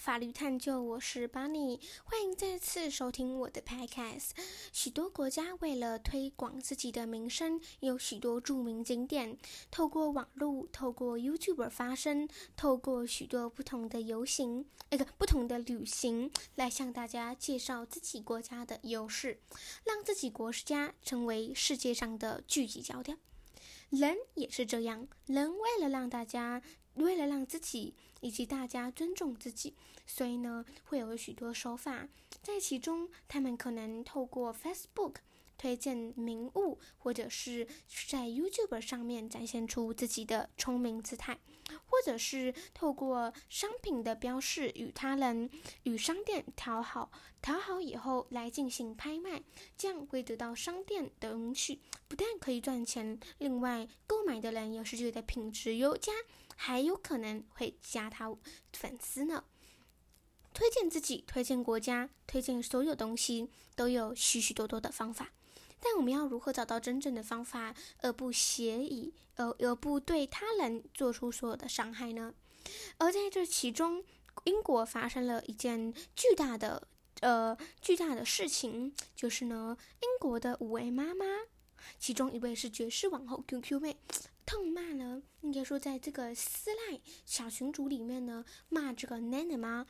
法律探究，我是 Bunny，欢迎再次收听我的 Podcast。许多国家为了推广自己的名声，有许多著名景点，透过网络、透过 YouTuber 发声，透过许多不同的游行，那个不同的旅行，来向大家介绍自己国家的优势，让自己国家成为世界上的聚集焦点。人也是这样，人为了让大家。为了让自己以及大家尊重自己，所以呢，会有许多手法。在其中，他们可能透过 Facebook 推荐名物，或者是在 YouTube 上面展现出自己的聪明姿态，或者是透过商品的标示与他人、与商店讨好，讨好以后来进行拍卖，这样会得到商店的允许，不但可以赚钱，另外购买的人也是觉得品质优佳。还有可能会加他粉丝呢。推荐自己、推荐国家、推荐所有东西，都有许许多多的方法。但我们要如何找到真正的方法，而不邪以，而而不对他人做出所有的伤害呢？而在这其中，英国发生了一件巨大的、呃巨大的事情，就是呢，英国的五位妈妈，其中一位是爵士王后 QQ 妹。痛骂呢？应该说，在这个私赖小群组里面呢，骂这个奶奶妈。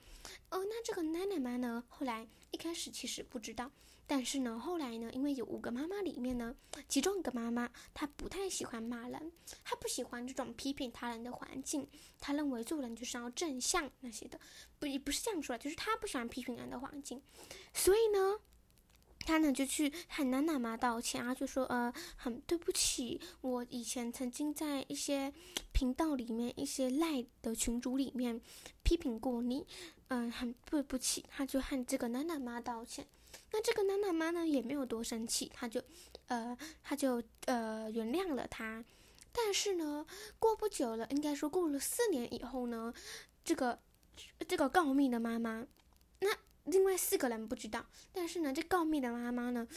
哦，那这个奶奶妈呢，后来一开始其实不知道，但是呢，后来呢，因为有五个妈妈里面呢，其中一个妈妈她不太喜欢骂人，她不喜欢这种批评他人的环境，她认为做人就是要正向那些的，不也不是这样说，就是她不喜欢批评人的环境，所以呢。他呢就去喊娜娜妈道歉啊，就说呃很对不起，我以前曾经在一些频道里面、一些赖的群主里面批评过你，嗯，很对不起。他就和这个娜娜妈道歉。那这个娜娜妈呢也没有多生气，她就呃她就呃原谅了他。但是呢，过不久了，应该说过了四年以后呢，这个这个告密的妈妈，那。另外四个人不知道，但是呢，这告密的妈妈呢，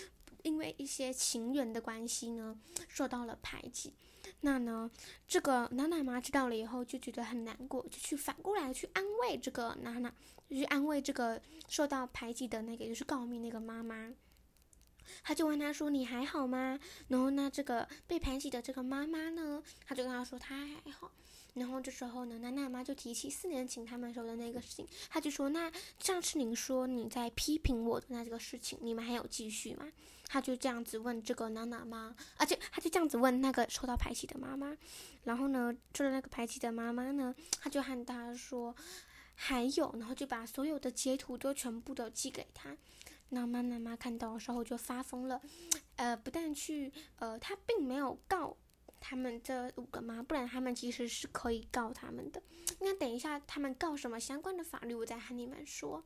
因为一些情缘的关系呢，受到了排挤。那呢，这个娜娜妈知道了以后就觉得很难过，就去反过来去安慰这个娜娜，就去安慰这个受到排挤的那个，就是告密那个妈妈。他就问他说：“你还好吗？”然后呢，这个被排挤的这个妈妈呢，他就跟他说：“他还好。”然后这时候呢，娜娜妈就提起四年前他们说的那个事情，他就说：“那上次您说你在批评我的那这个事情，你们还有继续吗？”他就这样子问这个娜娜妈，而且他就这样子问那个受到排挤的妈妈。然后呢，受到那个排挤的妈妈呢，他就和他说：“还有。”然后就把所有的截图都全部都寄给他。那娜娜妈看到的时候就发疯了，呃，不但去，呃，他并没有告。他们这五个吗？不然他们其实是可以告他们的。那等一下他们告什么相关的法律，我再和你们说。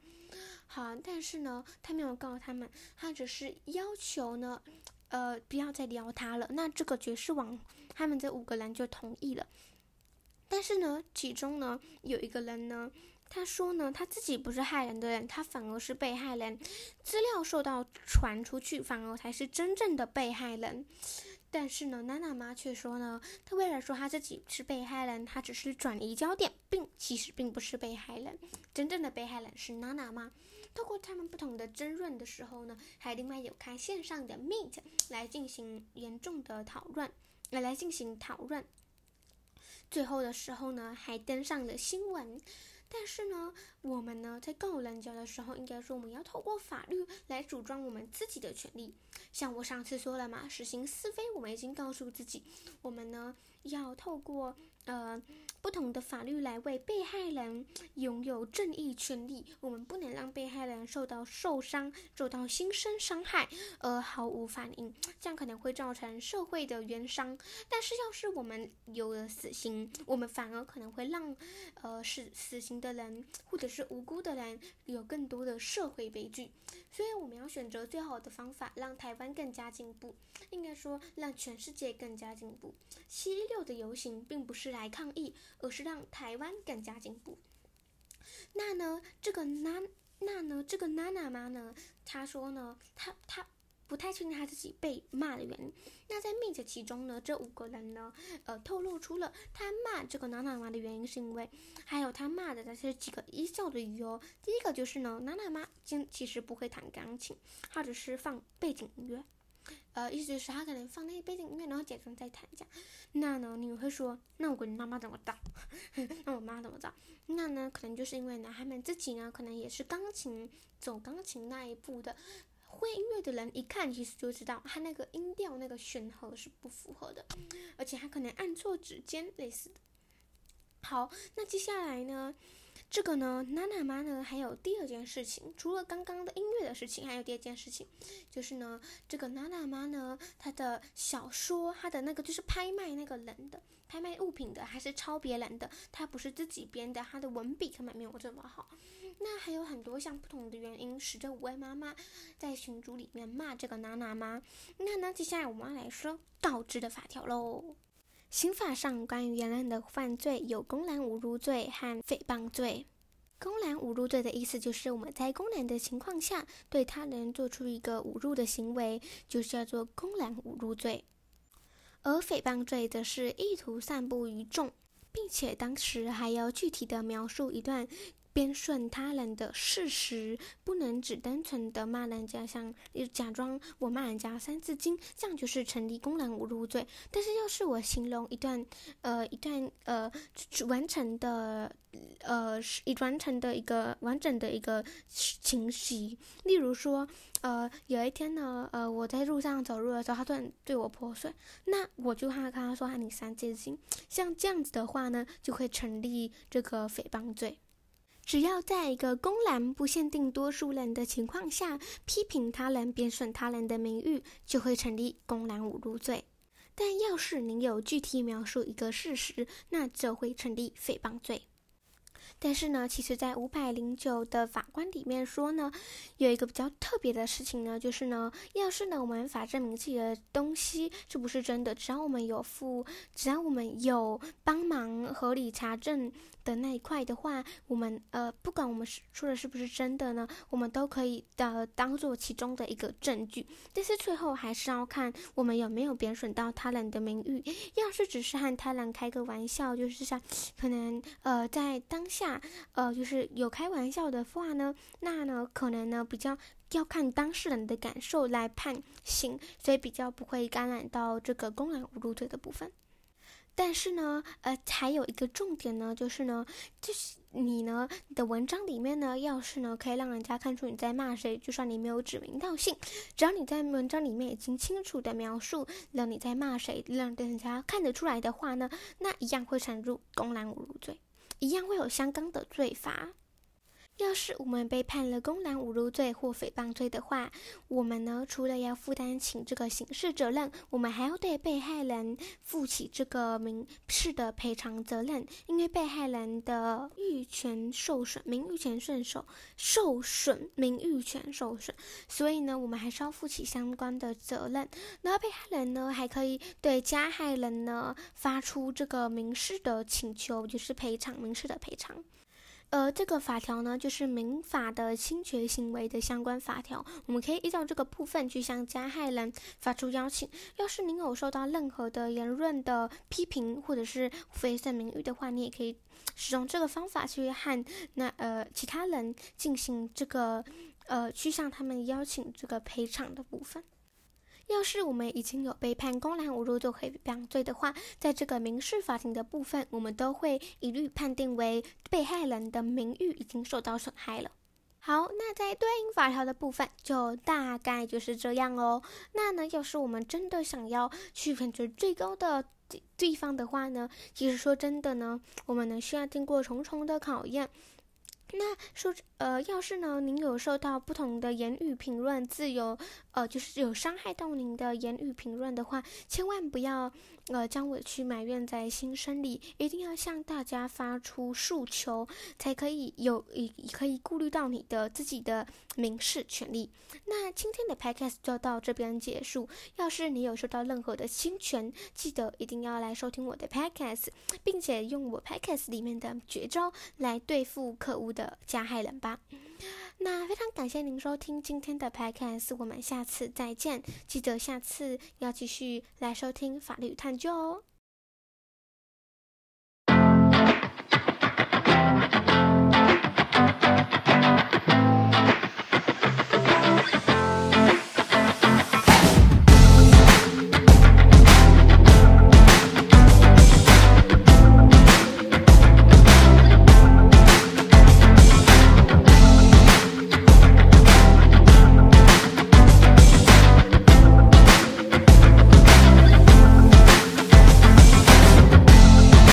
好，但是呢，他没有告他们，他只是要求呢，呃，不要再撩他了。那这个爵士王他们这五个人就同意了。但是呢，其中呢有一个人呢，他说呢，他自己不是害人的人，他反而是被害人。资料受到传出去，反而才是真正的被害人。但是呢，娜娜妈却说呢，她为了说她自己是被害人，她只是转移焦点，并其实并不是被害人，真正的被害人是娜娜妈。透过他们不同的争论的时候呢，还另外有开线上的 Meet 来进行严重的讨论，来来进行讨论。最后的时候呢，还登上了新闻。但是呢，我们呢在告人家的时候，应该说我们要透过法律来主张我们自己的权利。像我上次说了嘛，实行是非，我们已经告诉自己，我们呢要透过。呃，不同的法律来为被害人拥有正义权利。我们不能让被害人受到受伤、受到心生伤害而毫无反应，这样可能会造成社会的冤伤。但是，要是我们有了死刑，我们反而可能会让呃是死刑的人或者是无辜的人有更多的社会悲剧。所以，我们要选择最好的方法，让台湾更加进步。应该说，让全世界更加进步。七六的游行并不是。来抗议，而是让台湾更加进步。那呢，这个娜，那呢，这个娜娜妈呢？她说呢，她她不太确定他自己被骂的原因。那在 meet 其中呢，这五个人呢，呃，透露出了他骂这个娜娜妈的原因，是因为还有他骂的这些几个一笑的理由。第一个就是呢，娜娜妈今其实不会弹钢琴，她只是放背景音乐。呃，意思就是他可能放那些背景音乐，然后假装在弹一下。那呢，你会说，那我跟你妈妈怎么着？那我妈怎么着？那呢，可能就是因为男孩们自己呢，可能也是钢琴走钢琴那一步的，会音乐的人一看其实就知道他那个音调那个选和是不符合的，而且他可能按错指尖类似的。好，那接下来呢？这个呢，娜娜妈呢，还有第二件事情，除了刚刚的音乐的事情，还有第二件事情，就是呢，这个娜娜妈呢，她的小说，她的那个就是拍卖那个人的，拍卖物品的，还是抄别人的，她不是自己编的，她的文笔根本没有这么好。那还有很多像不同的原因，使得五位妈妈在群组里面骂这个娜娜妈。那呢，接下来我们要来说告知的法条喽。刑法上关于言论的犯罪有公然侮辱罪和诽谤罪。公然侮辱罪的意思就是我们在公然的情况下对他人做出一个侮辱的行为，就叫做公然侮辱罪。而诽谤罪则是意图散布于众，并且当时还要具体的描述一段。编顺他人的事实，不能只单纯的骂人家，像假装我骂人家《三字经》，这样就是成立公然侮辱罪。但是要是我形容一段，呃，一段呃完成的，呃，一完成的一个完整的一个情绪，例如说，呃，有一天呢，呃，我在路上走路的时候，他突然对我泼水，那我就他跟他说：“你三字经。”像这样子的话呢，就会成立这个诽谤罪。只要在一个公然不限定多数人的情况下批评他人、贬损他人的名誉，就会成立公然侮辱罪。但要是您有具体描述一个事实，那就会成立诽谤罪。但是呢，其实，在五百零九的法官里面说呢，有一个比较特别的事情呢，就是呢，要是呢我们法证明自己的东西是不是真的，只要我们有付，只要我们有帮忙合理查证的那一块的话，我们呃，不管我们说的是不是真的呢，我们都可以的当做其中的一个证据。但是最后还是要看我们有没有贬损到他人的名誉。要是只是和他人开个玩笑，就是像可能呃在当下。呃，就是有开玩笑的话呢，那呢可能呢比较要看当事人的感受来判刑，所以比较不会感染到这个公然侮辱罪的部分。但是呢，呃，还有一个重点呢，就是呢，就是你呢，你的文章里面呢，要是呢可以让人家看出你在骂谁，就算你没有指名道姓，只要你在文章里面已经清楚的描述了你在骂谁，让人家看得出来的话呢，那一样会产入公然侮辱罪。一样会有相当的罪罚。要是我们被判了公然侮辱罪或诽谤罪的话，我们呢除了要负担起这个刑事责任，我们还要对被害人负起这个民事的赔偿责任。因为被害人的誉权受损，名誉权受损，受损名誉权受损，所以呢，我们还是要负起相关的责任。那被害人呢，还可以对加害人呢发出这个民事的请求，就是赔偿民事的赔偿。呃，这个法条呢，就是民法的侵权行为的相关法条。我们可以依照这个部分去向加害人发出邀请。要是您有受到任何的言论的批评或者是非损名誉的话，你也可以使用这个方法去和那呃其他人进行这个呃去向他们邀请这个赔偿的部分。要是我们已经有被判公然侮辱罪、诽谤罪的话，在这个民事法庭的部分，我们都会一律判定为被害人的名誉已经受到损害了。好，那在对应法条的部分，就大概就是这样哦。那呢，要是我们真的想要去选择最高的地方的话呢，其实说真的呢，我们呢需要经过重重的考验。那说，呃，要是呢，您有受到不同的言语评论自由，呃，就是有伤害到您的言语评论的话，千万不要。呃，将委屈埋怨在心声里，一定要向大家发出诉求，才可以有以，可以顾虑到你的自己的民事权利。那今天的 podcast 就到这边结束。要是你有受到任何的侵权，记得一定要来收听我的 podcast，并且用我 podcast 里面的绝招来对付可恶的加害人吧。那非常感谢您收听今天的排看，是我们下次再见。记得下次要继续来收听法律探究哦。